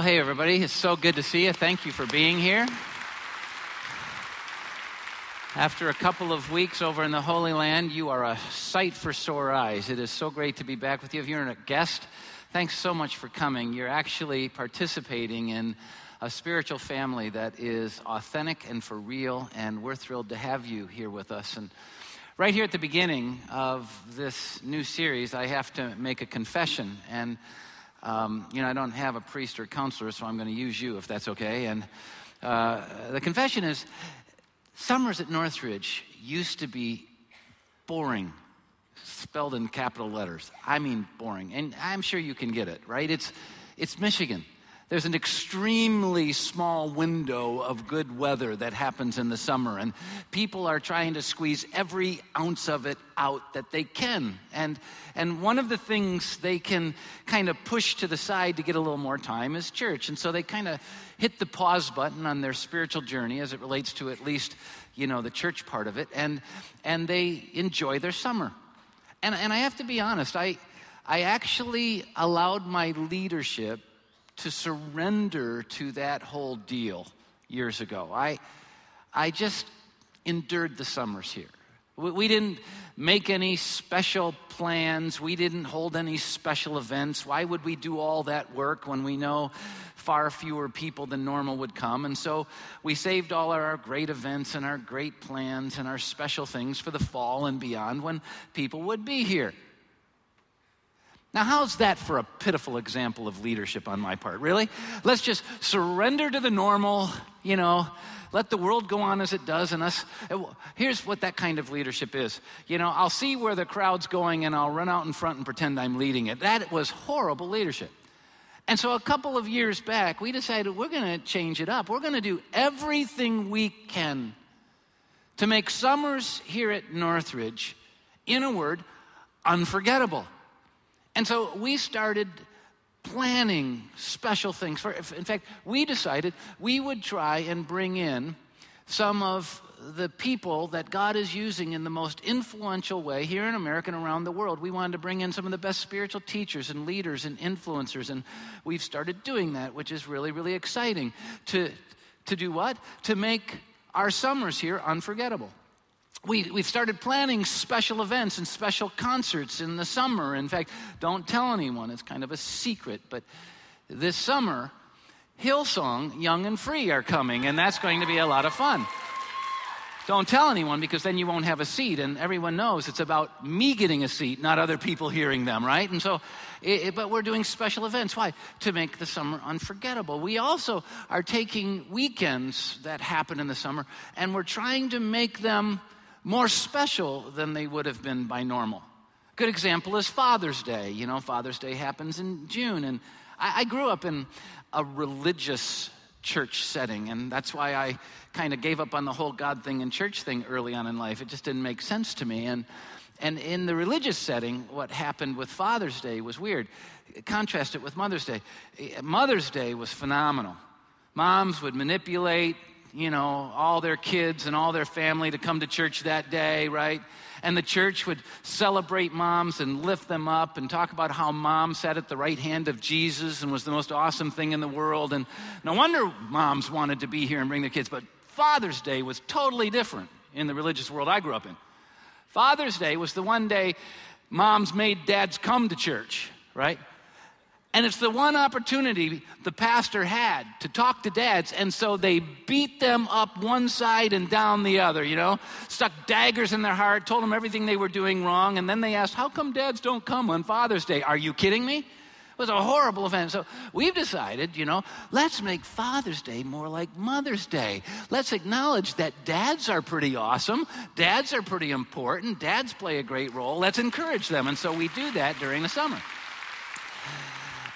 Well, hey, everybody. It's so good to see you. Thank you for being here. After a couple of weeks over in the Holy Land, you are a sight for sore eyes. It is so great to be back with you. If you're a guest, thanks so much for coming. You're actually participating in a spiritual family that is authentic and for real, and we're thrilled to have you here with us. And right here at the beginning of this new series, I have to make a confession. And um, you know, I don't have a priest or counselor, so I'm going to use you if that's okay. And uh, the confession is summers at Northridge used to be boring, spelled in capital letters. I mean, boring. And I'm sure you can get it, right? It's, it's Michigan there's an extremely small window of good weather that happens in the summer, and people are trying to squeeze every ounce of it out that they can. And, and one of the things they can kind of push to the side to get a little more time is church. And so they kind of hit the pause button on their spiritual journey as it relates to at least, you know, the church part of it, and, and they enjoy their summer. And, and I have to be honest, I, I actually allowed my leadership to surrender to that whole deal years ago. I, I just endured the summers here. We, we didn't make any special plans. We didn't hold any special events. Why would we do all that work when we know far fewer people than normal would come? And so we saved all our great events and our great plans and our special things for the fall and beyond when people would be here. Now, how's that for a pitiful example of leadership on my part? Really? Let's just surrender to the normal, you know, let the world go on as it does, and us. Here's what that kind of leadership is. You know, I'll see where the crowd's going and I'll run out in front and pretend I'm leading it. That was horrible leadership. And so, a couple of years back, we decided we're going to change it up. We're going to do everything we can to make summers here at Northridge, in a word, unforgettable. And so we started planning special things. For, in fact, we decided we would try and bring in some of the people that God is using in the most influential way here in America and around the world. We wanted to bring in some of the best spiritual teachers and leaders and influencers, and we've started doing that, which is really, really exciting. To, to do what? To make our summers here unforgettable we, we've started planning special events and special concerts in the summer. In fact, don't tell anyone, it's kind of a secret. But this summer, Hillsong Young and Free are coming, and that's going to be a lot of fun. Don't tell anyone because then you won't have a seat, and everyone knows it's about me getting a seat, not other people hearing them, right? And so, it, but we're doing special events. Why? To make the summer unforgettable. We also are taking weekends that happen in the summer, and we're trying to make them more special than they would have been by normal. Good example is Father's Day. You know, Father's Day happens in June. And I, I grew up in a religious church setting, and that's why I kind of gave up on the whole God thing and church thing early on in life. It just didn't make sense to me. And, and in the religious setting, what happened with Father's Day was weird. Contrast it with Mother's Day. Mother's Day was phenomenal. Moms would manipulate you know, all their kids and all their family to come to church that day, right? And the church would celebrate moms and lift them up and talk about how mom sat at the right hand of Jesus and was the most awesome thing in the world. And no wonder moms wanted to be here and bring their kids. But Father's Day was totally different in the religious world I grew up in. Father's Day was the one day moms made dads come to church, right? And it's the one opportunity the pastor had to talk to dads. And so they beat them up one side and down the other, you know, stuck daggers in their heart, told them everything they were doing wrong. And then they asked, How come dads don't come on Father's Day? Are you kidding me? It was a horrible event. So we've decided, you know, let's make Father's Day more like Mother's Day. Let's acknowledge that dads are pretty awesome, dads are pretty important, dads play a great role. Let's encourage them. And so we do that during the summer.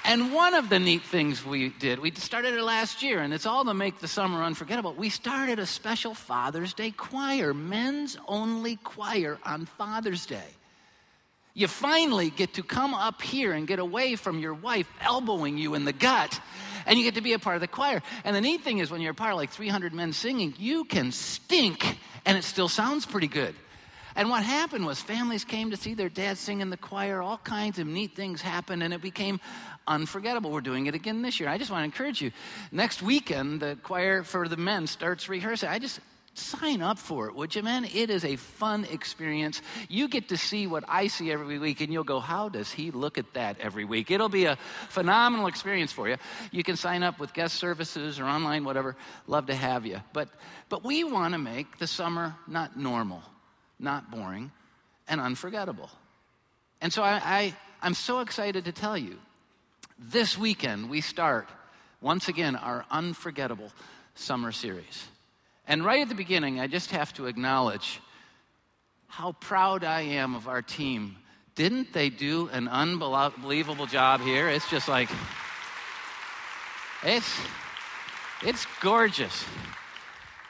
And one of the neat things we did, we started it last year, and it's all to make the summer unforgettable. We started a special Father's Day choir, men's only choir on Father's Day. You finally get to come up here and get away from your wife elbowing you in the gut, and you get to be a part of the choir. And the neat thing is, when you're a part of like 300 men singing, you can stink, and it still sounds pretty good. And what happened was families came to see their dad sing in the choir, all kinds of neat things happened, and it became unforgettable. We're doing it again this year. I just want to encourage you. Next weekend, the choir for the men starts rehearsing. I just sign up for it, would you, man? It is a fun experience. You get to see what I see every week, and you'll go, How does he look at that every week? It'll be a phenomenal experience for you. You can sign up with guest services or online, whatever. Love to have you. But, but we want to make the summer not normal, not boring, and unforgettable. And so I, I, I'm so excited to tell you this weekend we start once again our unforgettable summer series. And right at the beginning, I just have to acknowledge how proud I am of our team. Didn't they do an unbelievable job here? It's just like, it's, it's gorgeous.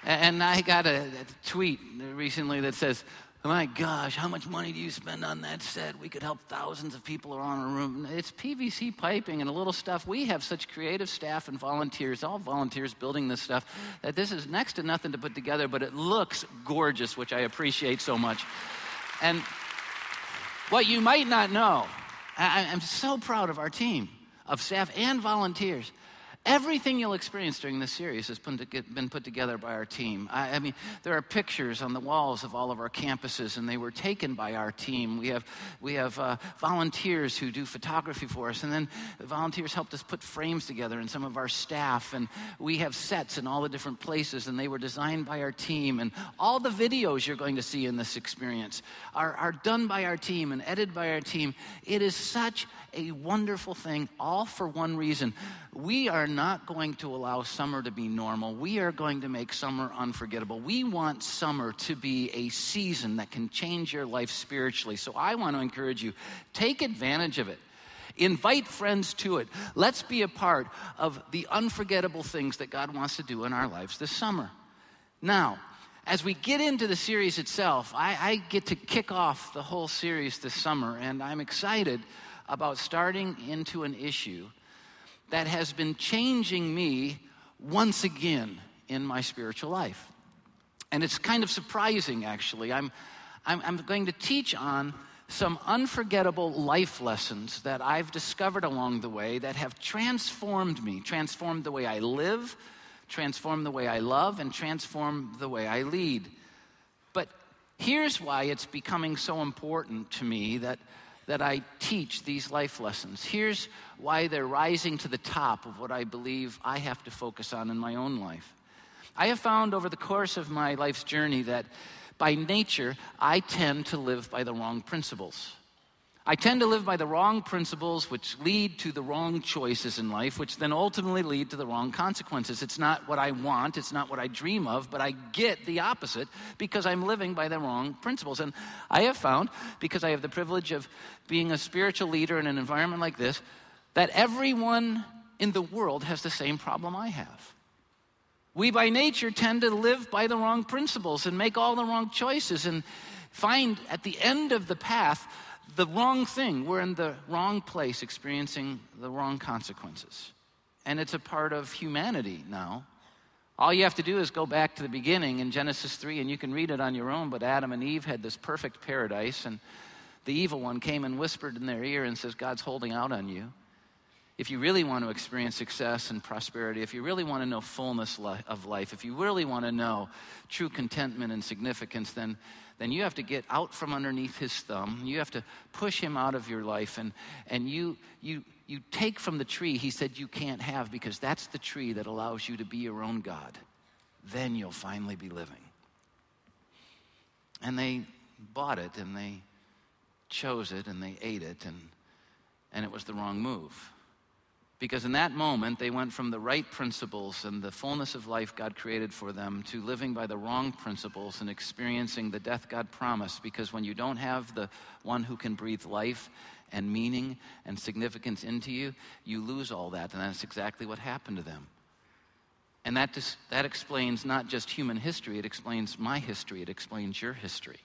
And I got a, tweet recently that says, my gosh, how much money do you spend on that set? We could help thousands of people around a room. It's PVC piping and a little stuff. We have such creative staff and volunteers, all volunteers building this stuff, that this is next to nothing to put together, but it looks gorgeous, which I appreciate so much. And what you might not know, I, am so proud of our team of staff and volunteers. Everything you'll experience during this series has been put together by our team. I, mean, there are pictures on the walls of all of our campuses, and they were taken by our team. We have, we have uh, volunteers who do photography for us, and then volunteers helped us put frames together and some of our staff. And we have sets in all the different places, and they were designed by our team. And all the videos you're going to see in this experience are, are done by our team and edited by our team. It is such a wonderful thing, all for one reason. We are not going to allow summer to be normal. We are going to make summer unforgettable. We want summer to be a season that can change your life spiritually. So I want to encourage you take advantage of it. Invite friends to it. Let's be a part of the unforgettable things that God wants to do in our lives this summer. Now, as we get into the series itself, I, I, get to kick off the whole series this summer, and I'm excited about starting into an issue that has been changing me once again in my spiritual life. And it's kind of surprising, actually. I'm, I'm, I'm going to teach on some unforgettable life lessons that I've discovered along the way that have transformed me, transformed the way I live, transformed the way I love, and transformed the way I lead. But here's why it's becoming so important to me that that I teach these life lessons. Here's why they're rising to the top of what I believe I have to focus on in my own life. I have found over the course of my life's journey that by nature, I tend to live by the wrong principles. I tend to live by the wrong principles, which lead to the wrong choices in life, which then ultimately lead to the wrong consequences. It's not what I want, it's not what I dream of, but I get the opposite because I'm living by the wrong principles. And I have found, because I have the privilege of being a spiritual leader in an environment like this, that everyone in the world has the same problem I have. We, by nature, tend to live by the wrong principles and make all the wrong choices and find at the end of the path the wrong thing. We're in the wrong place, experiencing the wrong consequences. And it's a part of humanity now. All you have to do is go back to the beginning in Genesis 3, and you can read it on your own. But Adam and Eve had this perfect paradise, and the evil one came and whispered in their ear and says, God's holding out on you. If you really want to experience success and prosperity, if you really want to know fullness of life, if you really want to know true contentment and significance, then then you have to get out from underneath his thumb. You have to push him out of your life, and, and you, you, you take from the tree he said you can't have because that's the tree that allows you to be your own God. Then you'll finally be living. And they bought it, and they chose it, and they ate it, and, and it was the wrong move. Because in that moment, they went from the right principles and the fullness of life God created for them to living by the wrong principles and experiencing the death God promised. Because when you don't have the one who can breathe life and meaning and significance into you, you lose all that. And that's exactly what happened to them. And that, just, that explains not just human history, it explains my history, it explains your history.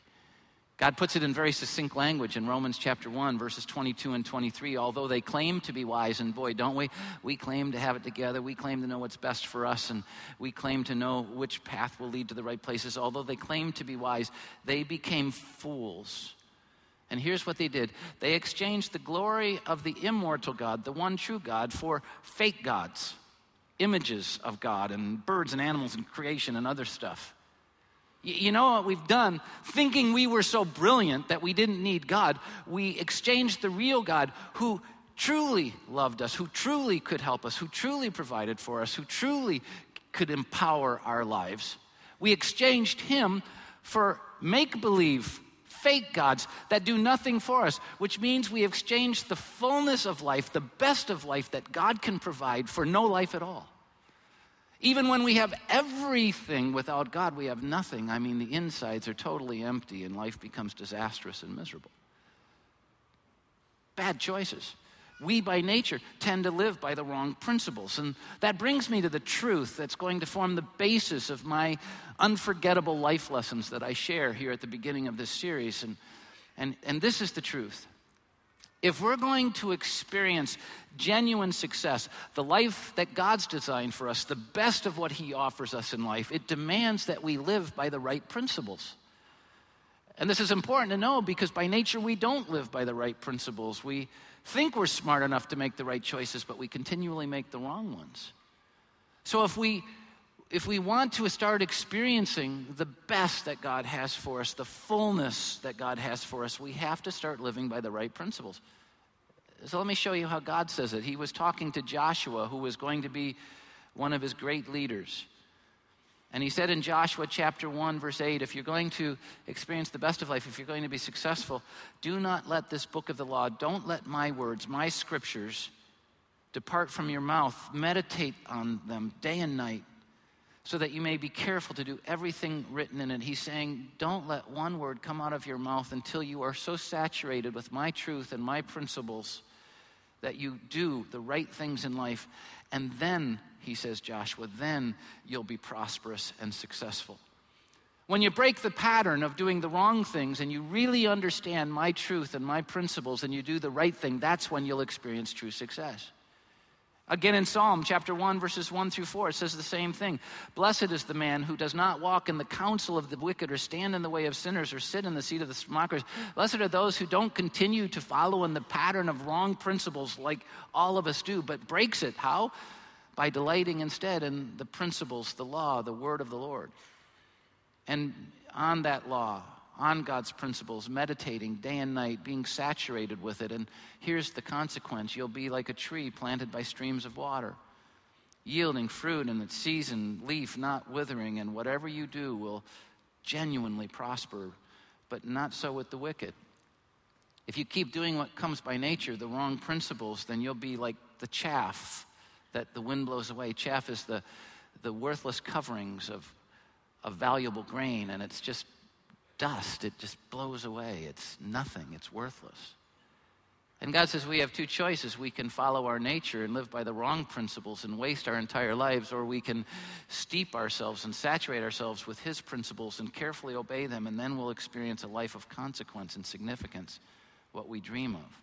God puts it in very succinct language in Romans chapter 1, verses 22 and 23. Although they claim to be wise, and boy, don't we? We claim to have it together. We claim to know what's best for us, and we claim to know which path will lead to the right places. Although they claim to be wise, they became fools. And here's what they did they exchanged the glory of the immortal God, the one true God, for fake gods, images of God, and birds and animals and creation and other stuff. You know what we've done? Thinking we were so brilliant that we didn't need God, we exchanged the real God who truly loved us, who truly could help us, who truly provided for us, who truly could empower our lives. We exchanged him for make believe, fake gods that do nothing for us, which means we exchanged the fullness of life, the best of life that God can provide, for no life at all. Even when we have everything without God, we have nothing. I mean, the insides are totally empty and life becomes disastrous and miserable. Bad choices. We, by nature, tend to live by the wrong principles. And that brings me to the truth that's going to form the basis of my unforgettable life lessons that I share here at the beginning of this series. And, and, and this is the truth if we're going to experience genuine success, the life that God's designed for us, the best of what He offers us in life, it demands that we live by the right principles. And this is important to know because by nature we don't live by the right principles. We think we're smart enough to make the right choices, but we continually make the wrong ones. So if we if we want to start experiencing the best that God has for us, the fullness that God has for us, we have to start living by the right principles. So let me show you how God says it. He was talking to Joshua, who was going to be one of his great leaders. And he said in Joshua chapter 1, verse 8, if you're going to experience the best of life, if you're going to be successful, do not let this book of the law, don't let my words, my scriptures, depart from your mouth. Meditate on them day and night so that you may be careful to do everything written in it. He's saying, Don't let one word come out of your mouth until you are so saturated with my truth and my principles that you do the right things in life. And then, he says, Joshua, then you'll be prosperous and successful. When you break the pattern of doing the wrong things and you really understand my truth and my principles and you do the right thing, that's when you'll experience true success. Again, in Psalm chapter 1, verses 1 through 4, it says the same thing. Blessed is the man who does not walk in the counsel of the wicked, or stand in the way of sinners, or sit in the seat of the mockers. Blessed are those who don't continue to follow in the pattern of wrong principles like all of us do, but breaks it. How? By delighting instead in the principles, the law, the word of the Lord. And on that law, on God's principles, meditating day and night, being saturated with it. And here's the consequence you'll be like a tree planted by streams of water, yielding fruit in its season, leaf not withering, and whatever you do will genuinely prosper, but not so with the wicked. If you keep doing what comes by nature, the wrong principles, then you'll be like the chaff that the wind blows away. Chaff is the, the worthless coverings of, of valuable grain, and it's just dust, it just blows away. It's nothing, it's worthless. And God says we have two choices. We can follow our nature and live by the wrong principles and waste our entire lives, or we can steep ourselves and saturate ourselves with His principles and carefully obey them, and then we'll experience a life of consequence and significance, what we dream of.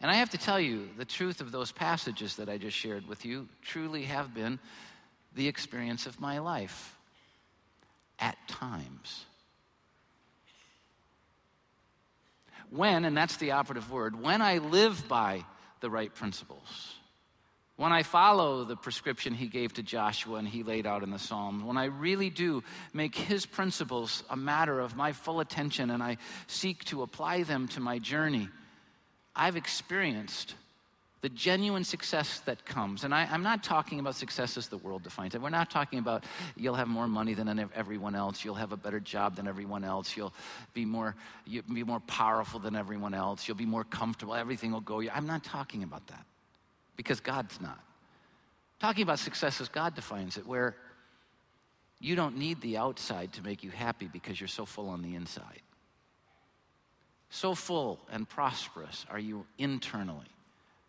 And I have to tell you, the truth of those passages that I just shared with you truly have been the experience of my life at times. When, and that's the operative word, when I live by the right principles, when I follow the prescription he gave to Joshua and he laid out in the Psalms, when I really do make his principles a matter of my full attention and I seek to apply them to my journey, I've experienced the genuine success that comes. And I, am not talking about success as the world defines it. We're not talking about you'll have more money than everyone else, you'll have a better job than everyone else, you'll be more, you'll be more powerful than everyone else, you'll be more comfortable, everything will go. I'm not talking about that because God's not. I'm talking about success as God defines it, where you don't need the outside to make you happy because you're so full on the inside. So full and prosperous are you internally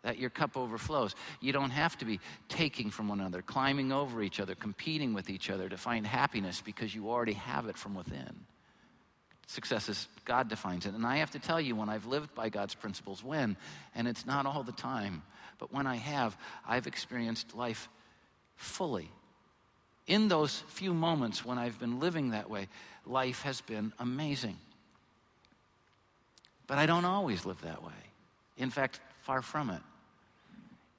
that your cup overflows. You don't have to be taking from one another, climbing over each other, competing with each other to find happiness because you already have it from within. Success is God defines it. And I have to tell you, when I've lived by God's principles, when, and it's not all the time, but when I have, I've experienced life fully. In those few moments when I've been living that way, life has been amazing. But I don't always live that way. In fact, far from it.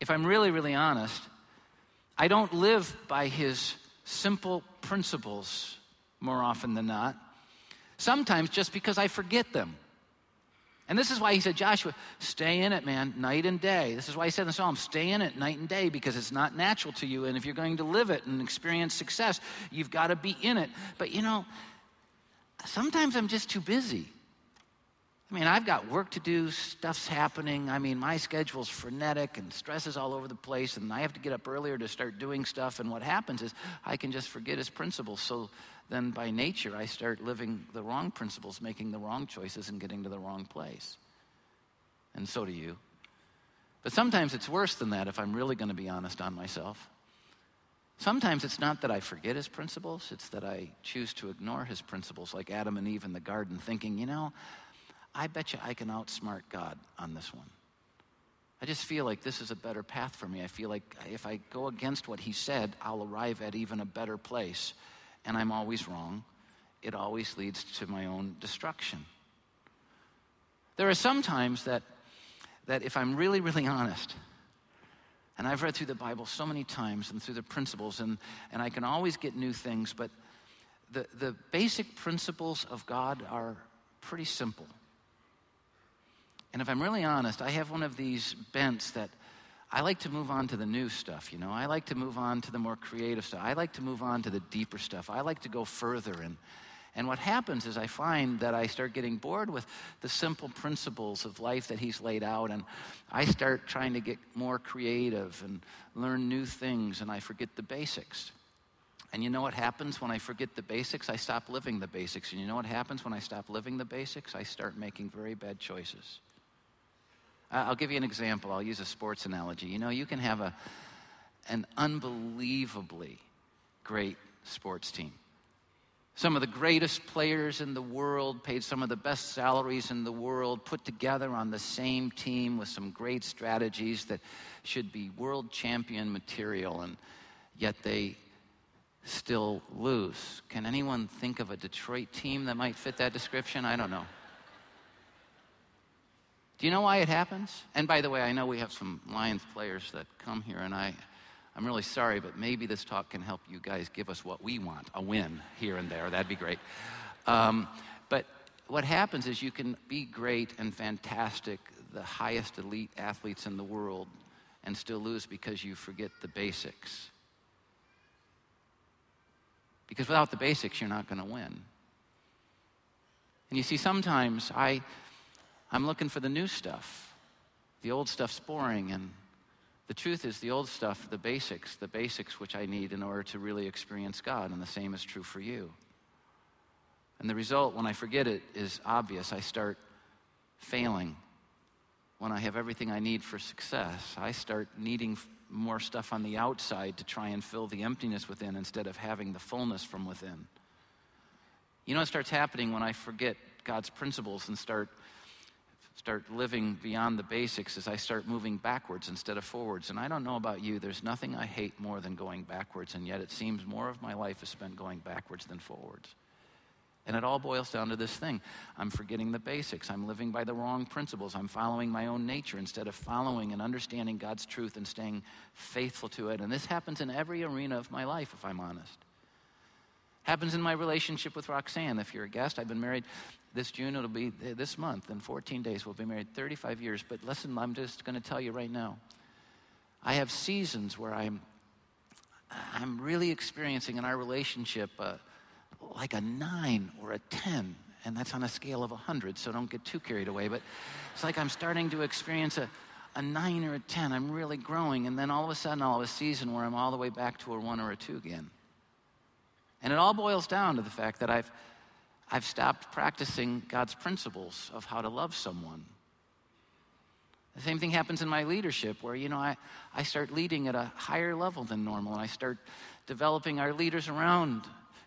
If I'm really, really honest, I don't live by his simple principles more often than not. Sometimes just because I forget them. And this is why he said, Joshua, stay in it, man, night and day. This is why he said in the Psalm, stay in it night and day because it's not natural to you. And if you're going to live it and experience success, you've got to be in it. But you know, sometimes I'm just too busy. I mean, I've got work to do, stuff's happening. I mean, my schedule's frenetic and stress is all over the place, and I have to get up earlier to start doing stuff. And what happens is I can just forget his principles. So then by nature, I start living the wrong principles, making the wrong choices, and getting to the wrong place. And so do you. But sometimes it's worse than that if I'm really going to be honest on myself. Sometimes it's not that I forget his principles, it's that I choose to ignore his principles, like Adam and Eve in the garden, thinking, you know, I bet you I can outsmart God on this one. I just feel like this is a better path for me. I feel like if I go against what he said, I'll arrive at even a better place and I'm always wrong, it always leads to my own destruction. There are some times that, that if I'm really, really honest, and I've read through the Bible so many times and through the principles, and, and I can always get new things, but the, the basic principles of God are pretty simple. And if I'm really honest, I have one of these bents that I like to move on to the new stuff, you know. I like to move on to the more creative stuff. I like to move on to the deeper stuff. I like to go further. And, and what happens is I find that I start getting bored with the simple principles of life that he's laid out. And I start trying to get more creative and learn new things, and I forget the basics. And you know what happens when I forget the basics? I stop living the basics. And you know what happens when I stop living the basics? I start making very bad choices. I'll give you an example. I'll use a sports analogy. You know, you can have a, an unbelievably great sports team. Some of the greatest players in the world, paid some of the best salaries in the world, put together on the same team with some great strategies that should be world champion material, and yet they still lose. Can anyone think of a Detroit team that might fit that description? I don't know. Do you know why it happens? And by the way, I know we have some Lions players that come here, and I, I'm really sorry, but maybe this talk can help you guys give us what we want a win here and there. That'd be great. Um, but what happens is you can be great and fantastic, the highest elite athletes in the world, and still lose because you forget the basics. Because without the basics, you're not going to win. And you see, sometimes I I'm looking for the new stuff. The old stuff's boring, and the truth is, the old stuff, the basics, the basics which I need in order to really experience God, and the same is true for you. And the result, when I forget it, is obvious. I start failing. When I have everything I need for success, I start needing more stuff on the outside to try and fill the emptiness within instead of having the fullness from within. You know what starts happening when I forget God's principles and start start living beyond the basics as I start moving backwards instead of forwards. And I don't know about you, there's nothing I hate more than going backwards, and yet it seems more of my life is spent going backwards than forwards. And it all boils down to this thing I'm forgetting the basics. I'm living by the wrong principles. I'm following my own nature instead of following and understanding God's truth and staying faithful to it. And this happens in every arena of my life, if I'm honest. Happens in my relationship with Roxanne. If you're a guest, I've been married this June, it'll be this month. In 14 days, we'll be married 35 years. But listen, I'm just going to tell you right now. I have seasons where I'm, I'm really experiencing in our relationship uh, like a nine or a 10. And that's on a scale of 100, so don't get too carried away. But it's like I'm starting to experience a, a nine or a 10. I'm really growing. And then all of a sudden, I'll have a season where I'm all the way back to a one or a two again. And it all boils down to the fact that I've, I've stopped practicing God's principles of how to love someone. The same thing happens in my leadership, where, you know, I, I start leading at a higher level than normal, and I start developing our leaders around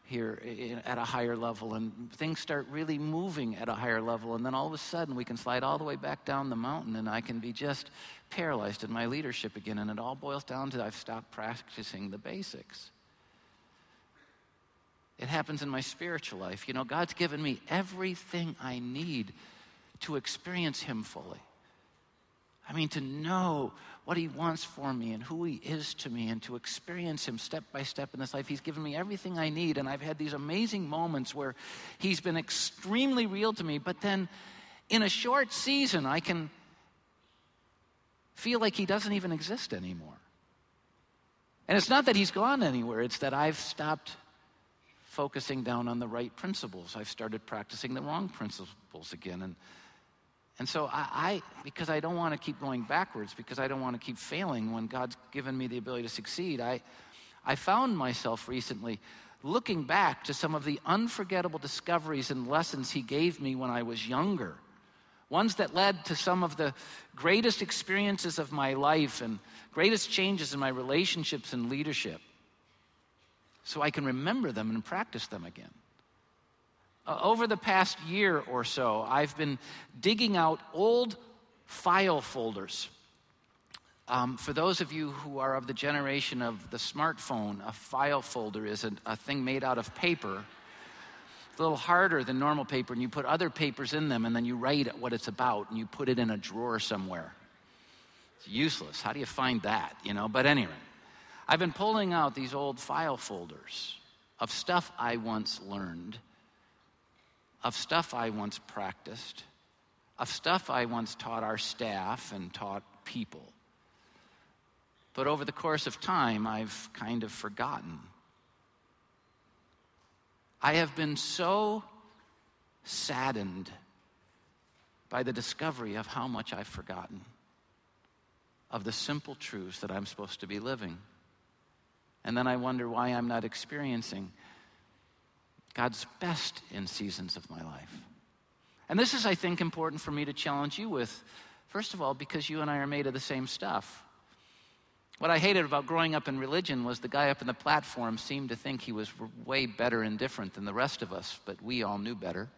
here at a higher level and things start really moving at a higher level and then all of a sudden we can slide all the way back down the mountain and I can be just paralyzed in my leadership again and it all boils down to I've stopped practicing the basics. It happens in my spiritual life. You know, God's given me everything I need to experience Him fully. I mean, to know what He wants for me and who He is to me and to experience Him step by step in this life. He's given me everything I need. And I've had these amazing moments where He's been extremely real to me. But then in a short season, I can feel like He doesn't even exist anymore. And it's not that He's gone anywhere, it's that I've stopped focusing down on the right principles. I've started practicing the wrong principles again. And and so I, I, because I don't want to keep going backwards, because I don't want to keep failing when God's given me the ability to succeed, I, I found myself recently looking back to some of the unforgettable discoveries and lessons He gave me when I was younger. Ones that led to some of the greatest experiences of my life and greatest changes in my relationships and leadership. So I can remember them and practice them again. Uh, over the past year or so, I've been digging out old file folders. Um, for those of you who are of the generation of the smartphone, a file folder is a, a thing made out of paper. It's a little harder than normal paper, and you put other papers in them, and then you write what it's about, and you put it in a drawer somewhere. It's useless. How do you find that, you know? But anyway, I've been pulling out these old file folders of stuff I once learned of stuff I once practiced, of stuff I once taught our staff and taught people. But over the course of time, I've kind of forgotten. I have been so saddened by the discovery of how much I've forgotten of the simple truths that I'm supposed to be living. And then I wonder why I'm not experiencing God's best in seasons of my life. And this is, I think, important for me to challenge you with. First of all, because you and I are made of the same stuff. What I hated about growing up in religion was the guy up in the platform seemed to think he was way better and different than the rest of us, but we all knew better.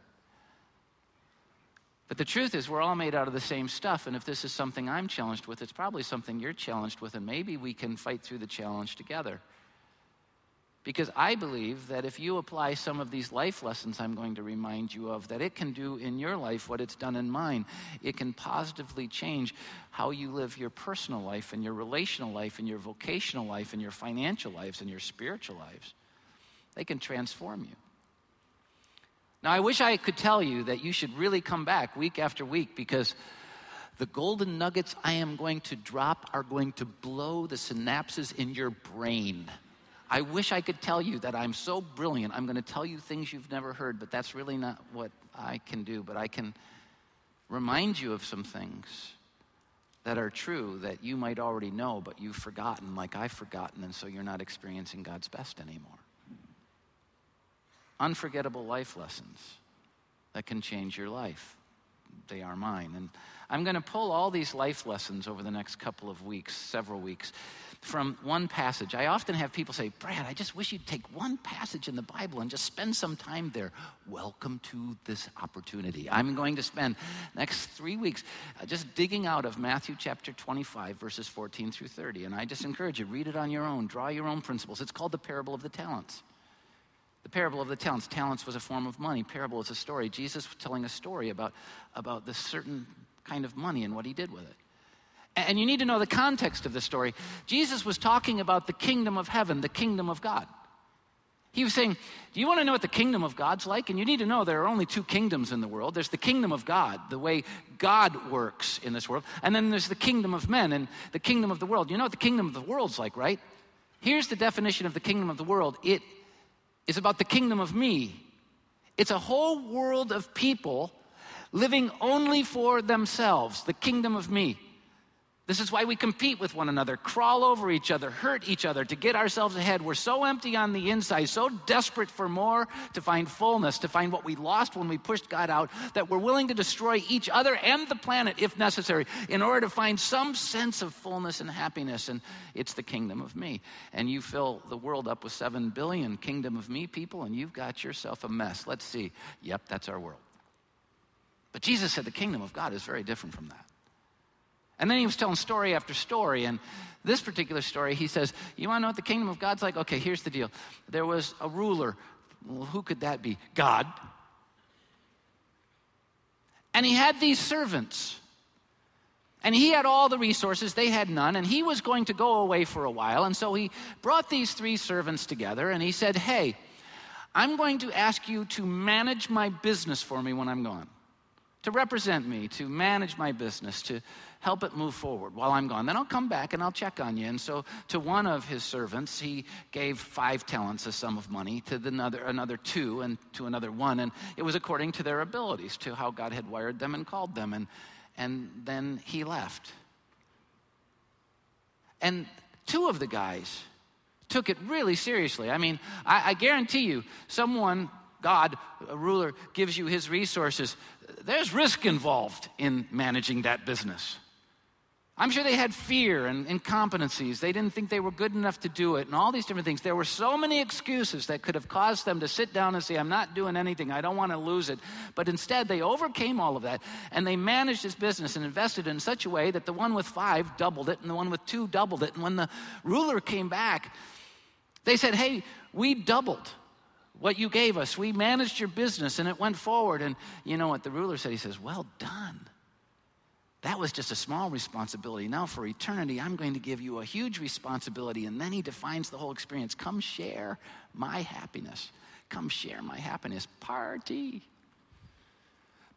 But the truth is, we're all made out of the same stuff, and if this is something I'm challenged with, it's probably something you're challenged with, and maybe we can fight through the challenge together. Because I believe that if you apply some of these life lessons I'm going to remind you of, that it can do in your life what it's done in mine. It can positively change how you live your personal life and your relational life and your vocational life and your financial lives and your spiritual lives. They can transform you. Now, I wish I could tell you that you should really come back week after week because the golden nuggets I am going to drop are going to blow the synapses in your brain. I wish I could tell you that I'm so brilliant. I'm going to tell you things you've never heard, but that's really not what I can do. But I can remind you of some things that are true that you might already know, but you've forgotten, like I've forgotten, and so you're not experiencing God's best anymore. Unforgettable life lessons that can change your life. They are mine. And I'm going to pull all these life lessons over the next couple of weeks, several weeks from one passage. I often have people say, Brad, I just wish you'd take one passage in the Bible and just spend some time there. Welcome to this opportunity. I'm going to spend next three weeks uh, just digging out of Matthew chapter 25, verses 14 through 30. And I just encourage you, read it on your own, draw your own principles. It's called the parable of the talents. The parable of the talents. Talents was a form of money. Parable is a story. Jesus was telling a story about, about this certain kind of money and what he did with it. And you need to know the context of the story. Jesus was talking about the kingdom of heaven, the kingdom of God. He was saying, Do you want to know what the kingdom of God's like? And you need to know there are only two kingdoms in the world there's the kingdom of God, the way God works in this world, and then there's the kingdom of men and the kingdom of the world. You know what the kingdom of the world's like, right? Here's the definition of the kingdom of the world it is about the kingdom of me. It's a whole world of people living only for themselves, the kingdom of me. This is why we compete with one another, crawl over each other, hurt each other to get ourselves ahead. We're so empty on the inside, so desperate for more, to find fullness, to find what we lost when we pushed God out, that we're willing to destroy each other and the planet if necessary in order to find some sense of fullness and happiness. And it's the kingdom of me. And you fill the world up with seven billion kingdom of me people, and you've got yourself a mess. Let's see. Yep, that's our world. But Jesus said the kingdom of God is very different from that. And then he was telling story after story. And this particular story, he says, You want to know what the kingdom of God's like? Okay, here's the deal. There was a ruler. Well, who could that be? God. And he had these servants. And he had all the resources, they had none, and he was going to go away for a while. And so he brought these three servants together and he said, Hey, I'm going to ask you to manage my business for me when I'm gone, to represent me, to manage my business, to help it move forward while I'm gone. Then I'll come back and I'll check on you. And so to one of his servants, he gave five talents, a sum of money, to another, another two, and to another one. And it was according to their abilities, to how God had wired them and called them. And, and then he left. And two of the guys took it really seriously. I mean, I, I guarantee you, someone God, a ruler, gives you his resources, there's risk involved in managing that business. I'm sure they had fear and incompetencies. They didn't think they were good enough to do it, and all these different things. There were so many excuses that could have caused them to sit down and say, I'm not doing anything. I don't want to lose it. But instead, they overcame all of that, and they managed this business and invested in such a way that the one with five doubled it, and the one with two doubled it. And when the ruler came back, they said, Hey, we doubled what you gave us. We managed your business, and it went forward. And you know what the ruler said? He says, Well done. That was just a small responsibility. Now, for eternity, I'm going to give you a huge responsibility. And then he defines the whole experience. Come share my happiness. Come share my happiness. Party.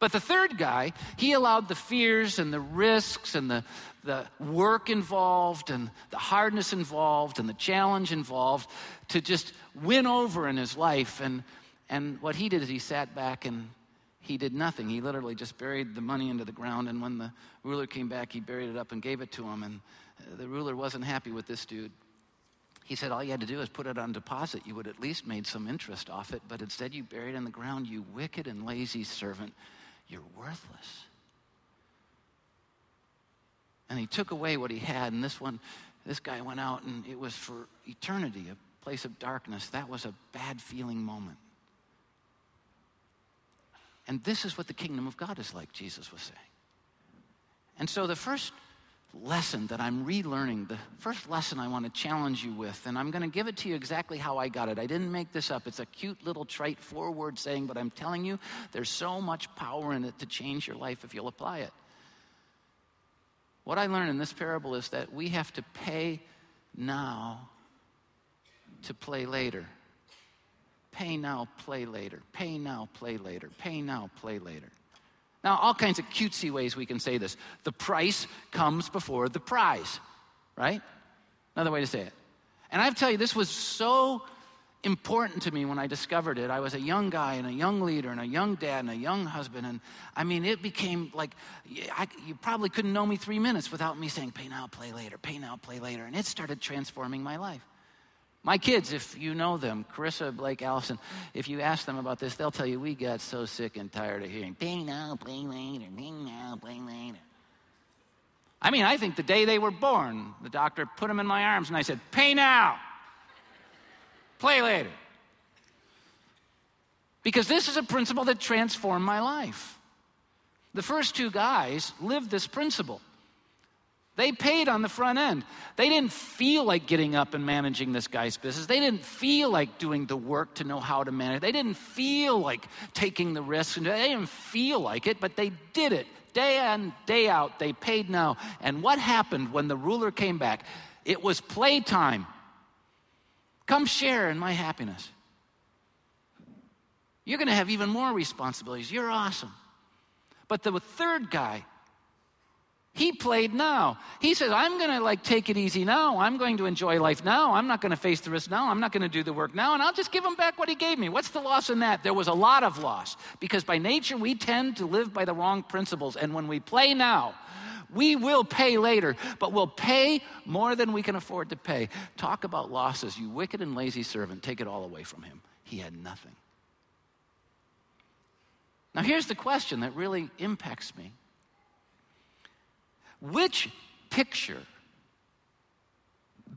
But the third guy, he allowed the fears and the risks and the, the work involved and the hardness involved and the challenge involved to just win over in his life. And, and what he did is he sat back and he did nothing. He literally just buried the money into the ground. And when the ruler came back, he buried it up and gave it to him. And uh, the ruler wasn't happy with this dude. He said, All you had to do is put it on deposit. You would at least made some interest off it. But instead, you buried it in the ground, you wicked and lazy servant. You're worthless. And he took away what he had. And this one, this guy went out, and it was for eternity, a place of darkness. That was a bad feeling moment. And this is what the kingdom of God is like, Jesus was saying. And so the first lesson that I'm relearning, the first lesson I want to challenge you with, and I'm going to give it to you exactly how I got it. I didn't make this up. It's a cute little trite four word saying, but I'm telling you, there's so much power in it to change your life if you'll apply it. What I learned in this parable is that we have to pay now to play later. Pay now, play later. Pay now, play later. Pay now, play later. Now, all kinds of cutesy ways we can say this. The price comes before the prize, right? Another way to say it. And I tell you, this was so important to me when I discovered it. I was a young guy and a young leader and a young dad and a young husband. And I mean, it became like I, you probably couldn't know me three minutes without me saying, pay now, play later, pay now, play later. And it started transforming my life. My kids, if you know them, Carissa, Blake, Allison, if you ask them about this, they'll tell you we got so sick and tired of hearing, pay now, play later, pay now, play later. I mean, I think the day they were born, the doctor put them in my arms and I said, pay now, play later. Because this is a principle that transformed my life. The first two guys lived this principle. They paid on the front end. They didn't feel like getting up and managing this guy's business. They didn't feel like doing the work to know how to manage. They didn't feel like taking the risk. They didn't feel like it, but they did it day in, day out. They paid now. And what happened when the ruler came back? It was playtime. Come share in my happiness. You're going to have even more responsibilities. You're awesome. But the third guy, he played now. He says, I'm going to like take it easy now. I'm going to enjoy life now. I'm not going to face the risk now. I'm not going to do the work now. And I'll just give him back what he gave me. What's the loss in that? There was a lot of loss because by nature we tend to live by the wrong principles. And when we play now, We will pay later, but we'll pay more than we can afford to pay. Talk about losses. You wicked and lazy servant, take it all away from him. He had nothing. Now, here's the question that really impacts me Which picture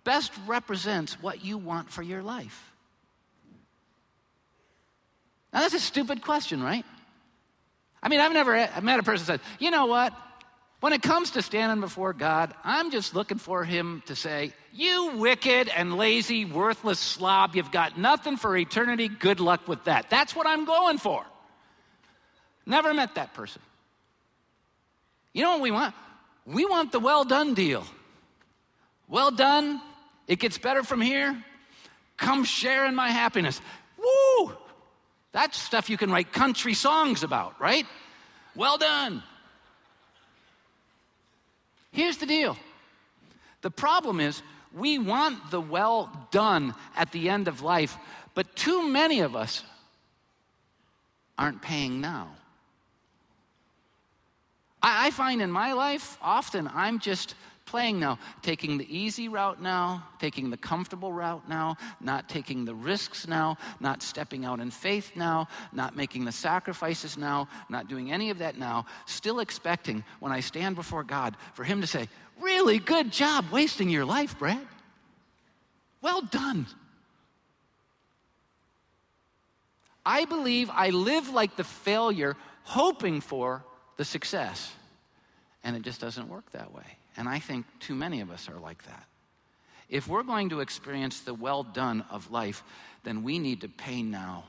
best represents what you want for your life? Now, that's a stupid question, right? I mean, I've never met a person who said, you know what? When it comes to standing before God, I'm just looking for Him to say, You wicked and lazy, worthless slob, you've got nothing for eternity. Good luck with that. That's what I'm going for. Never met that person. You know what we want? We want the well done deal. Well done. It gets better from here. Come share in my happiness. Woo! That's stuff you can write country songs about, right? Well done. Here's the deal the problem is we want the well done at the end of life, but too many of us aren't paying now. I, find in my life, often I'm just playing now, taking the easy route now, taking the comfortable route now, not taking the risks now, not stepping out in faith now, not making the sacrifices now, not doing any of that now, still expecting when I stand before God for Him to say, Really good job wasting your life, Brad. Well done. I believe I live like the failure, hoping for the success. And it just doesn't work that way. And I think too many of us are like that. If we're going to experience the well done of life, then we need to pay now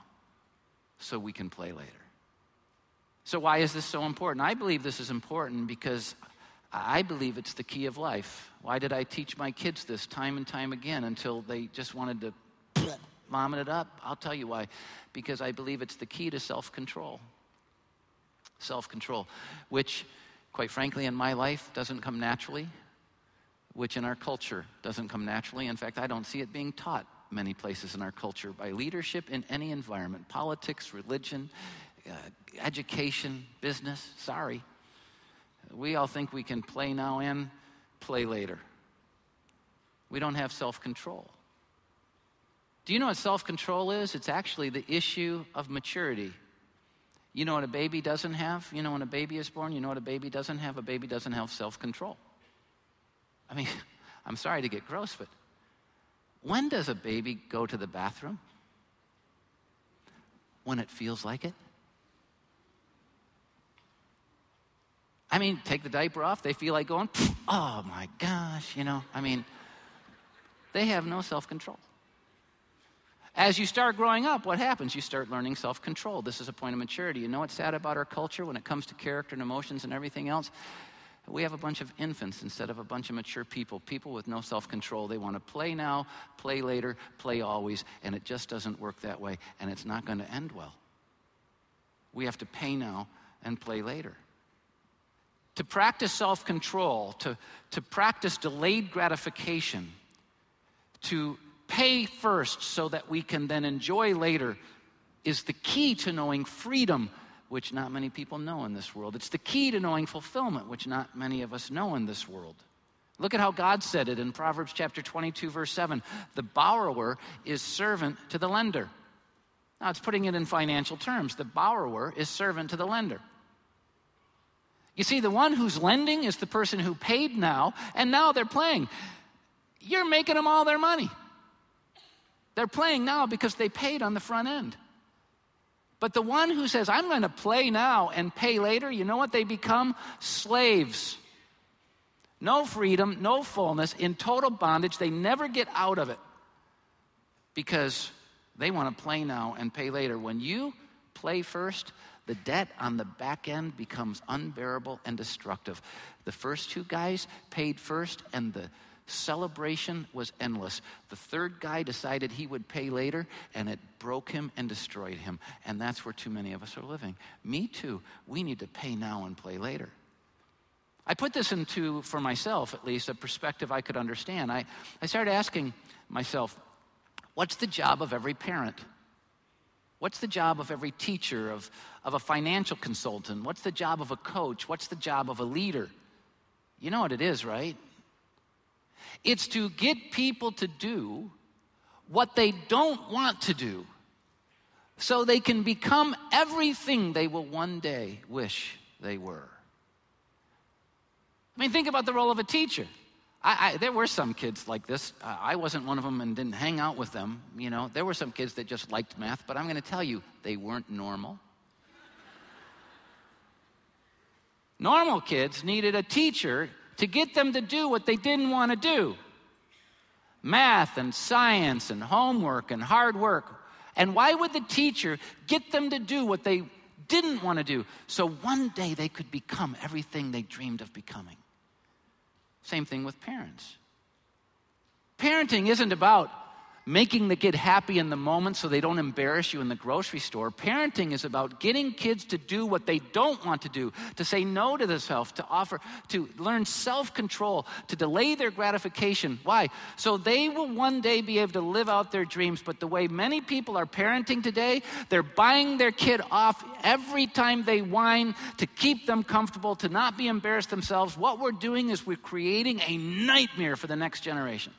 so we can play later. So, why is this so important? I believe this is important because I believe it's the key of life. Why did I teach my kids this time and time again until they just wanted to vomit it up? I'll tell you why. Because I believe it's the key to self control. Self control, which quite frankly, in my life doesn't come naturally, which in our culture doesn't come naturally. In fact, I don't see it being taught many places in our culture by leadership in any environment politics, religion, uh, education, business. Sorry. We all think we can play now and play later. We don't have self control. Do you know what self control is? It's actually the issue of maturity. You know what a baby doesn't have? You know when a baby is born, you know what a baby doesn't have? A baby doesn't have self control. I mean, I'm sorry to get gross, but when does a baby go to the bathroom? When it feels like it? I mean, take the diaper off, they feel like going, oh my gosh, you know, I mean, they have no self control. As you start growing up, what happens? You start learning self control. This is a point of maturity. You know what's sad about our culture when it comes to character and emotions and everything else? We have a bunch of infants instead of a bunch of mature people, people with no self control. They want to play now, play later, play always, and it just doesn't work that way, and it's not going to end well. We have to pay now and play later. To practice self control, to, to practice delayed gratification, to pay first so that we can then enjoy later is the key to knowing freedom, which not many people know in this world. It's the key to knowing fulfillment, which not many of us know in this world. Look at how God said it in Proverbs chapter 22, verse 7. The borrower is servant to the lender. Now, it's putting it in financial terms. The borrower is servant to the lender. You see, the one who's lending is the person who paid now, and now they're playing. You're making them all their money. They're playing now because they paid on the front end. But the one who says, I'm going to play now and pay later, you know what they become? Slaves. No freedom, no fullness, in total bondage. They never get out of it because they want to play now and pay later. When you play first, the debt on the back end becomes unbearable and destructive. The first two guys paid first, and the celebration was endless. The third guy decided he would pay later, and it broke him and destroyed him. And that's where too many of us are living. Me too. We need to pay now and play later. I put this into, for myself at least, a perspective I could understand. I, I started asking myself, what's the job of every parent? What's the job of every teacher, of, of a financial consultant? What's the job of a coach? What's the job of a leader? You know what it is, right? It's to get people to do what they don't want to do so they can become everything they will one day wish they were. I mean, think about the role of a teacher. I, I, there were some kids like this. I wasn't one of them and didn't hang out with them. You know, there were some kids that just liked math, but I'm going to tell you, they weren't normal. Normal kids needed a teacher to get them to do what they didn't want to do math and science and homework and hard work. And why would the teacher get them to do what they didn't want to do so one day they could become everything they dreamed of becoming? Same thing with parents. Parenting isn't about making the kid happy in the moment so they don't embarrass you in the grocery store. Parenting is about getting kids to do what they don't want to do, to say no to themselves, to offer, to learn self control, to delay their gratification. Why? So they will one day be able to live out their dreams. But the way many people are parenting today, they're buying their kid off every time they whine to keep them comfortable, to not be embarrassed themselves. What we're doing is we're creating a nightmare for the next generation.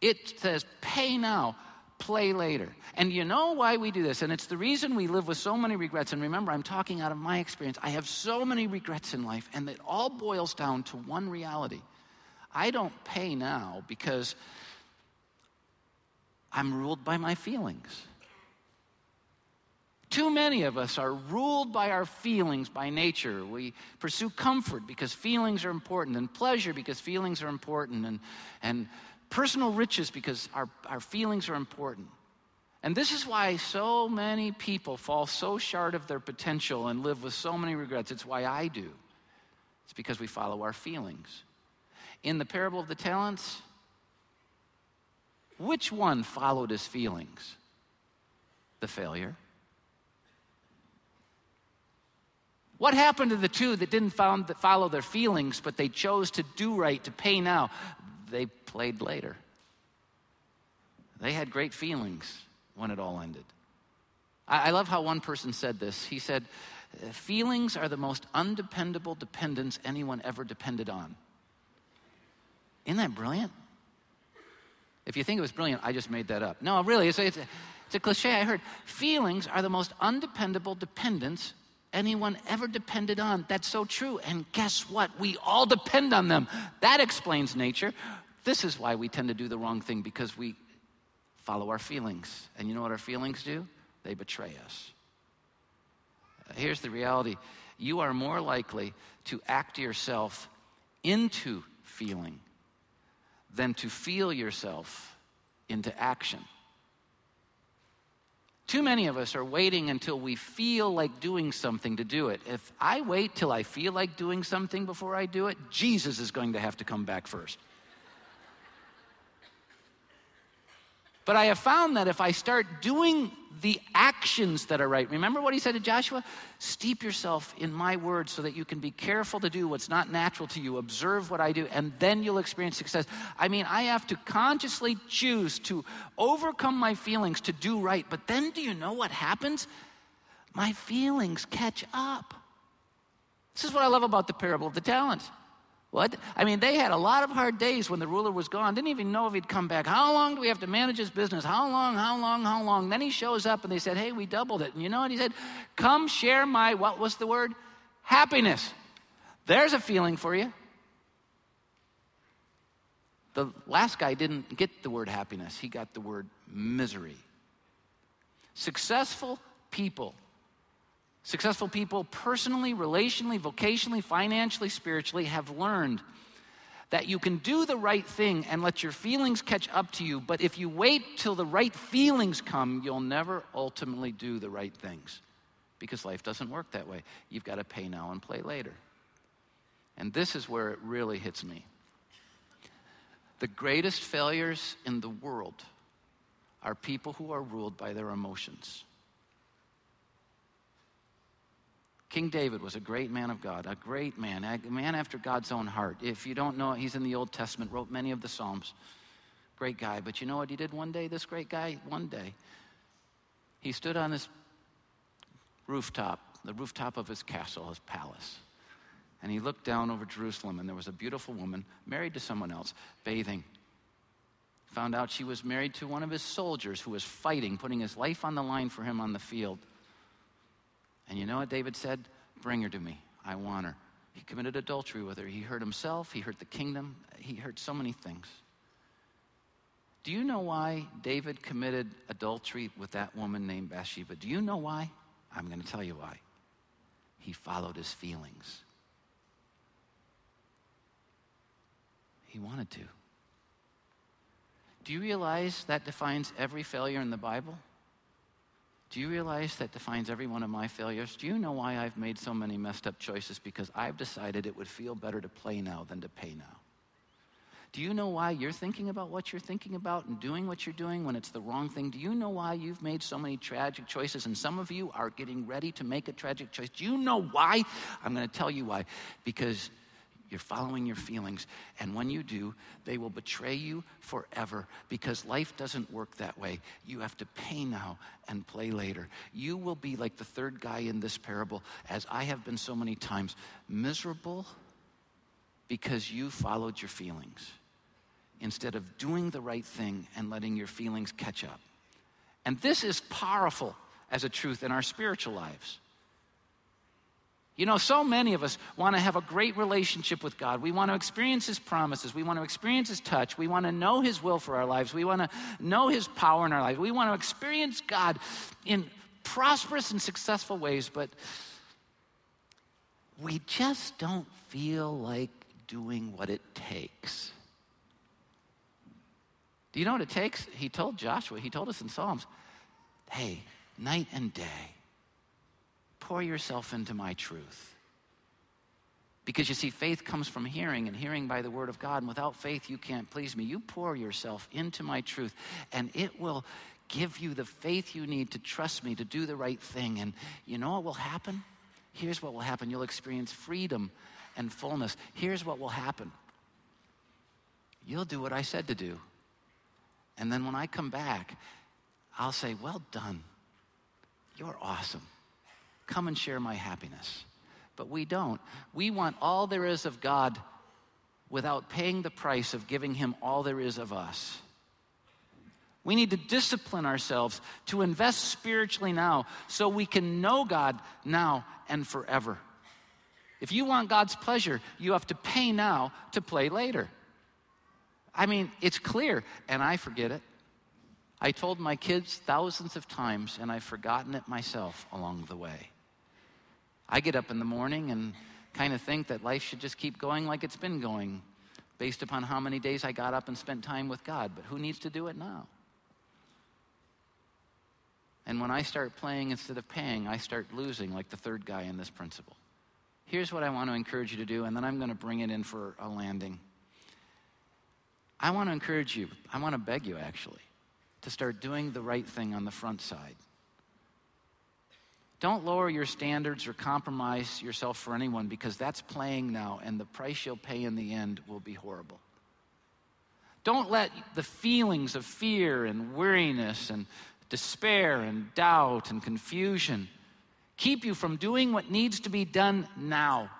It says, pay now, play later. And you know why we do this? And it's the reason we live with so many regrets. And remember, I'm talking out of my experience. I have so many regrets in life, and it all boils down to one reality I don't pay now because I'm ruled by my feelings. Too many of us are ruled by our feelings by nature. We pursue comfort because feelings are important, and pleasure because feelings are important, and, and personal riches because our, our feelings are important. And this is why so many people fall so short of their potential and live with so many regrets. It's why I do. It's because we follow our feelings. In the parable of the talents, which one followed his feelings? The failure. What happened to the two that didn't follow their feelings, but they chose to do right, to pay now? They played later. They had great feelings when it all ended. I, I love how one person said this. He said, Feelings are the most undependable dependence anyone ever depended on. Isn't that brilliant? If you think it was brilliant, I just made that up. No, really, it's it's it's a cliche I heard. Feelings are the most undependable dependence anyone ever depended on. That's so true. And guess what? We all depend on them. That explains nature. This is why we tend to do the wrong thing because we follow our feelings. And you know what our feelings do? They betray us. Here's the reality you are more likely to act yourself into feeling than to feel yourself into action. Too many of us are waiting until we feel like doing something to do it. If I wait till I feel like doing something before I do it, Jesus is going to have to come back first. But I have found that if I start doing the actions that are right, remember what he said to Joshua? Steep yourself in my word so that you can be careful to do what's not natural to you. Observe what I do, and then you'll experience success. I mean, I have to consciously choose to overcome my feelings to do right. But then do you know what happens? My feelings catch up. This is what I love about the parable of the talents. What? I mean, they had a lot of hard days when the ruler was gone. Didn't even know if he'd come back. How long do we have to manage his business? How long, how long, how long? Then he shows up and they said, Hey, we doubled it. And you know what he said? Come share my, what was the word? Happiness. There's a feeling for you. The last guy didn't get the word happiness, he got the word misery. Successful people Successful people, personally, relationally, vocationally, financially, spiritually, have learned that you can do the right thing and let your feelings catch up to you, but if you wait till the right feelings come, you'll never ultimately do the right things because life doesn't work that way. You've got to pay now and play later. And this is where it really hits me. The greatest failures in the world are people who are ruled by their emotions. King David was a great man of God, a great man, a man after God's own heart. If you don't know, he's in the Old Testament, wrote many of the Psalms. Great guy. But you know what he did one day, this great guy? One day. He stood on his rooftop, the rooftop of his castle, his palace. And he looked down over Jerusalem, and there was a beautiful woman married to someone else, bathing. Found out she was married to one of his soldiers who was fighting, putting his life on the line for him on the field. And you know what David said? Bring her to me. I want her. He committed adultery with her. He hurt himself, he hurt the kingdom, he hurt so many things. Do you know why David committed adultery with that woman named Bathsheba? Do you know why? I'm going to tell you why. He followed his feelings. He wanted to. Do you realize that defines every failure in the Bible? Do you realize that defines every one of my failures? Do you know why I've made so many messed up choices? Because I've decided it would feel better to play now than to pay now. Do you know why you're thinking about what you're thinking about and doing what you're doing when it's the wrong thing? Do you know why you've made so many tragic choices and some of you are getting ready to make a tragic choice? Do you know why? I'm going to tell you why. Because you're following your feelings. And when you do, they will betray you forever because life doesn't work that way. You have to pay now and play later. You will be like the third guy in this parable, as I have been so many times, miserable because you followed your feelings instead of doing the right thing and letting your feelings catch up. And this is powerful as a truth in our spiritual lives. You know, so many of us want to have a great relationship with God. We want to experience His promises. We want to experience His touch. We want to know His will for our lives. We want to know His power in our lives. We want to experience God in prosperous and successful ways, but we just don't feel like doing what it takes. Do you know what it takes? He told Joshua, he told us in Psalms, hey, night and day pour yourself into my truth. Because you see, faith comes from hearing, and hearing by the word of God. And without faith, you can't please me. You pour yourself into my truth, and it will give you the faith you need to trust me, to do the right thing. And you know what will happen? Here's what will happen you'll experience freedom and fullness. Here's what will happen you'll do what I said to do. And then when I come back, I'll say, Well done. You're awesome. Come and share my happiness. But we don't. We want all there is of God without paying the price of giving Him all there is of us. We need to discipline ourselves to invest spiritually now so we can know God now and forever. If you want God's pleasure, you have to pay now to play later. I mean, it's clear, and I forget it. I told my kids thousands of times, and I've forgotten it myself along the way. I get up in the morning and kind of think that life should just keep going like it's been going based upon how many days I got up and spent time with God. But who needs to do it now? And when I start playing instead of paying, I start losing like the third guy in this principle. Here's what I want to encourage you to do, and then I'm going to bring it in for a landing. I want to encourage you, I want to beg you actually, to start doing the right thing on the front side. Don't lower your standards or compromise yourself for anyone because that's playing now, and the price you'll pay in the end will be horrible. Don't let the feelings of fear and weariness and despair and doubt and confusion keep you from doing what needs to be done now.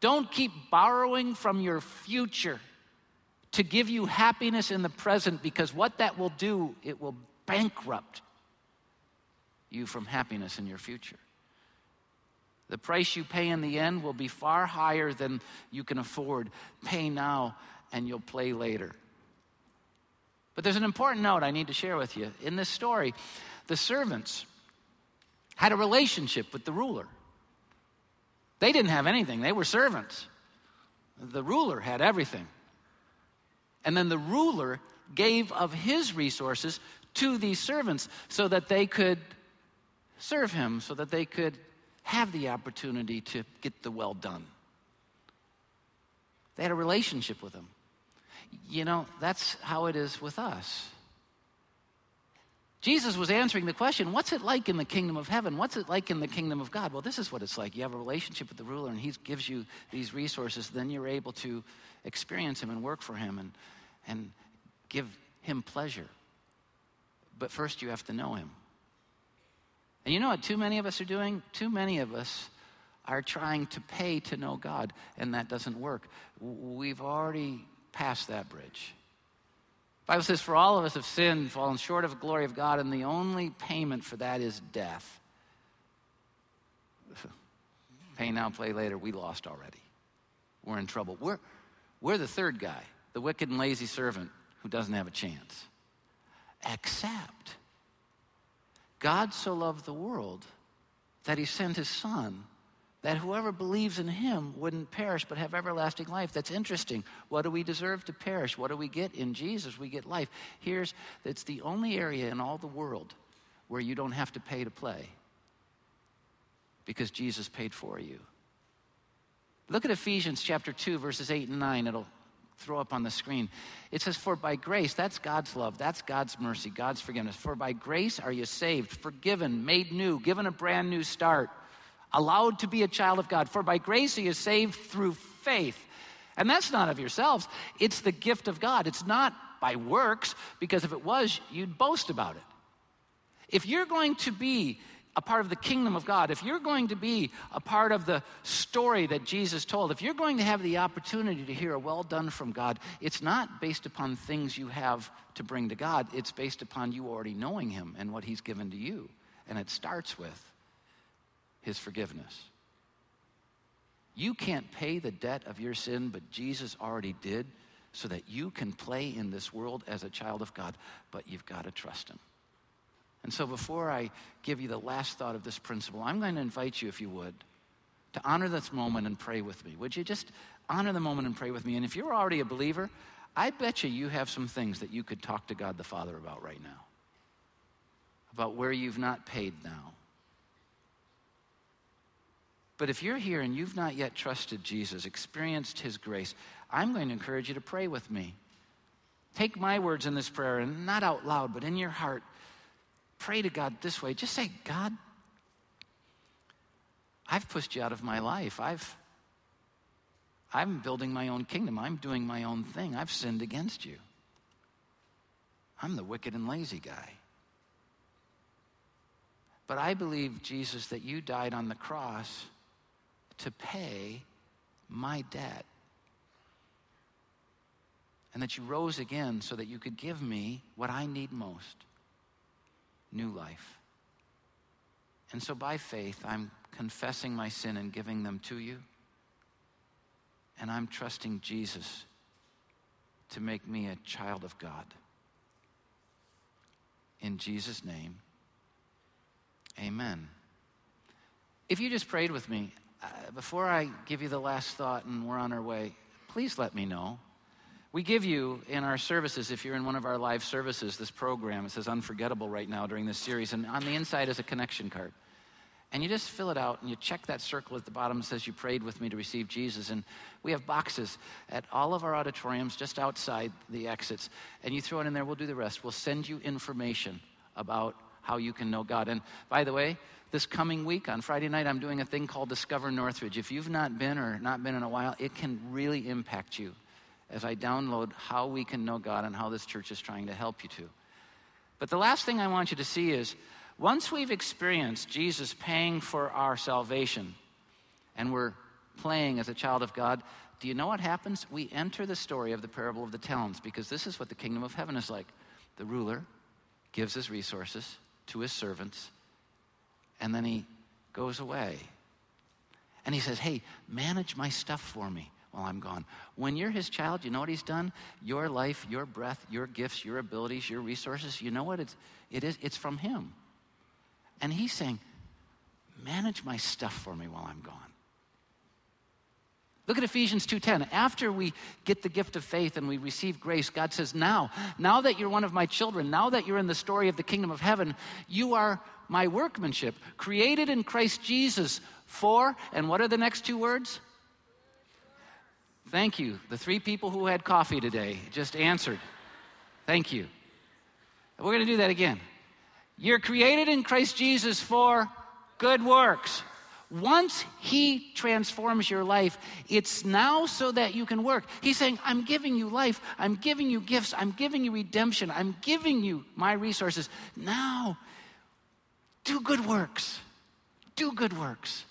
Don't keep borrowing from your future to give you happiness in the present because what that will do, it will bankrupt you from happiness in your future. The price you pay in the end will be far higher than you can afford. Pay now and you'll play later. But there's an important note I need to share with you. In this story, the servants had a relationship with the ruler. They didn't have anything, they were servants. The ruler had everything. And then the ruler gave of his resources to these servants so that they could serve him so that they could have the opportunity to get the well done. They had a relationship with him. You know, that's how it is with us. Jesus was answering the question, what's it like in the kingdom of heaven? What's it like in the kingdom of God? Well, this is what it's like. You have a relationship with the ruler, and he gives you these resources. Then you're able to experience him and work for him and, and give him pleasure. But first, you have to know him. And you know what too many of us are doing? Too many of us are trying to pay to know God, and that doesn't work. We've already passed that bridge. The Bible says, For all of us have sinned, fallen short of the glory of God, and the only payment for that is death. Pay now, play later. We lost already. We're in trouble. We're, we're the third guy, the wicked and lazy servant who doesn't have a chance. Except God so loved the world that he sent his son that whoever believes in him wouldn't perish but have everlasting life. That's interesting. What do we deserve to perish? What do we get in Jesus? We get life. Here's it's the only area in all the world where you don't have to pay to play because Jesus paid for you. Look at Ephesians chapter 2 verses 8 and 9. It'll throw up on the screen. It says, For by grace, that's God's love, that's God's mercy, God's forgiveness. For by grace are you saved, forgiven, made new, given a brand new start allowed to be a child of God. For by grace he is saved through faith. And that's not of yourselves, it's the gift of God. It's not by works, because if it was, you'd boast about it. If you're going to be a part of the kingdom of God, if you're going to be a part of the story that Jesus told, if you're going to have the opportunity to hear a well done from God, it's not based upon things you have to bring to God, it's based upon you already knowing Him and what He's given to you. And it starts with his forgiveness. You can't pay the debt of your sin, but Jesus already did so that you can play in this world as a child of God, but you've got to trust him. And so before I give you the last thought of this principle, I'm going to invite you, if you would, to honor this moment and pray with me. Would you just honor the moment and pray with me? And if you're already a believer, I bet you you have some things that you could talk to God the Father about right now, about where you've not paid now but if you're here and you've not yet trusted Jesus, experienced his grace, I'm going to encourage you to pray with me. Take my words in this prayer and not out loud, but in your heart, pray to God this way. Just say, God, I've pushed you out of my life. I've I'm building my own kingdom. I'm doing my own thing. I've sinned against you. I'm the wicked and lazy guy. But I believe, Jesus, that you died on the cross to pay my debt. And that you rose again so that you could give me what I need most new life. And so by faith, I'm confessing my sin and giving them to you. And I'm trusting Jesus to make me a child of God. In Jesus' name, amen. If you just prayed with me, uh, before I give you the last thought and we're on our way, please let me know. We give you in our services, if you're in one of our live services, this program. It says Unforgettable right now during this series. And on the inside is a connection card. And you just fill it out and you check that circle at the bottom that says you prayed with me to receive Jesus. And we have boxes at all of our auditoriums just outside the exits. And you throw it in there, we'll do the rest. We'll send you information about how you can know God. And by the way, this coming week on Friday night, I'm doing a thing called Discover Northridge. If you've not been or not been in a while, it can really impact you as I download how we can know God and how this church is trying to help you to. But the last thing I want you to see is once we've experienced Jesus paying for our salvation and we're playing as a child of God, do you know what happens? We enter the story of the parable of the talents because this is what the kingdom of heaven is like. The ruler gives his resources to his servants and then he goes away. And he says, Hey, manage my stuff for me while I'm gone. When you're his child, you know what he's done? Your life, your breath, your gifts, your abilities, your resources, you know what it's, it is? It's from him. And he's saying, Manage my stuff for me while I'm gone. Look at Ephesians 2:10. After we get the gift of faith and we receive grace, God says, "Now, now that you're one of my children, now that you're in the story of the kingdom of heaven, you are my workmanship, created in Christ Jesus for, and what are the next two words? Thank you. The three people who had coffee today just answered. Thank you. We're going to do that again. You're created in Christ Jesus for good works. Once He transforms your life, it's now so that you can work. He's saying, I'm giving you life, I'm giving you gifts, I'm giving you redemption, I'm giving you my resources. Now do good works. Do good works.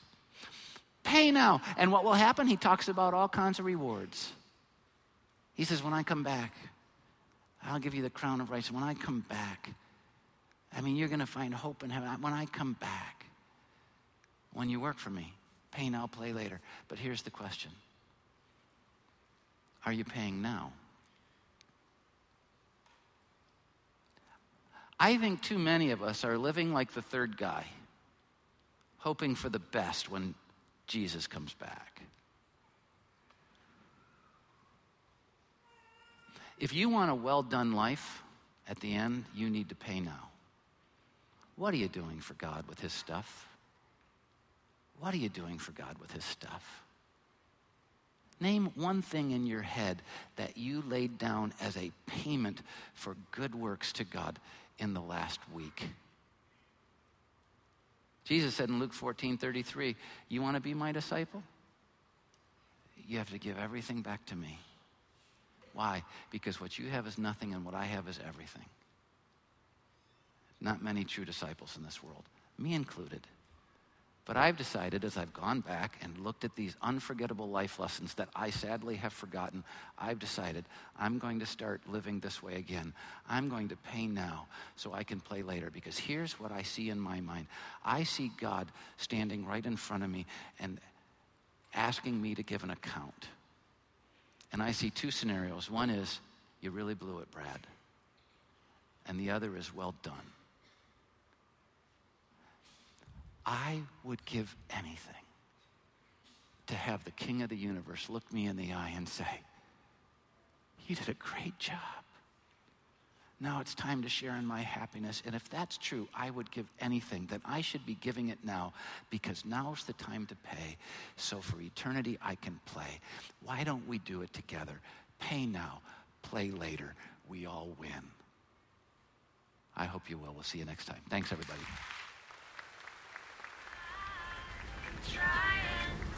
Pay now. And what will happen? He talks about all kinds of rewards. He says, When I come back, I'll give you the crown of righteousness. When I come back, I mean, you're going to find hope in heaven. When I come back, when you work for me, pay now, play later. But here's the question Are you paying now? I think too many of us are living like the third guy, hoping for the best when Jesus comes back. If you want a well done life at the end, you need to pay now. What are you doing for God with His stuff? What are you doing for God with His stuff? Name one thing in your head that you laid down as a payment for good works to God in the last week. Jesus said in Luke 14 33, You want to be my disciple? You have to give everything back to me. Why? Because what you have is nothing and what I have is everything. Not many true disciples in this world, me included. But I've decided as I've gone back and looked at these unforgettable life lessons that I sadly have forgotten, I've decided I'm going to start living this way again. I'm going to pay now so I can play later because here's what I see in my mind I see God standing right in front of me and asking me to give an account. And I see two scenarios. One is, you really blew it, Brad. And the other is, well done. I would give anything to have the King of the universe look me in the eye and say, You did a great job. Now it's time to share in my happiness. And if that's true, I would give anything. Then I should be giving it now because now's the time to pay. So for eternity, I can play. Why don't we do it together? Pay now, play later. We all win. I hope you will. We'll see you next time. Thanks, everybody. Trying.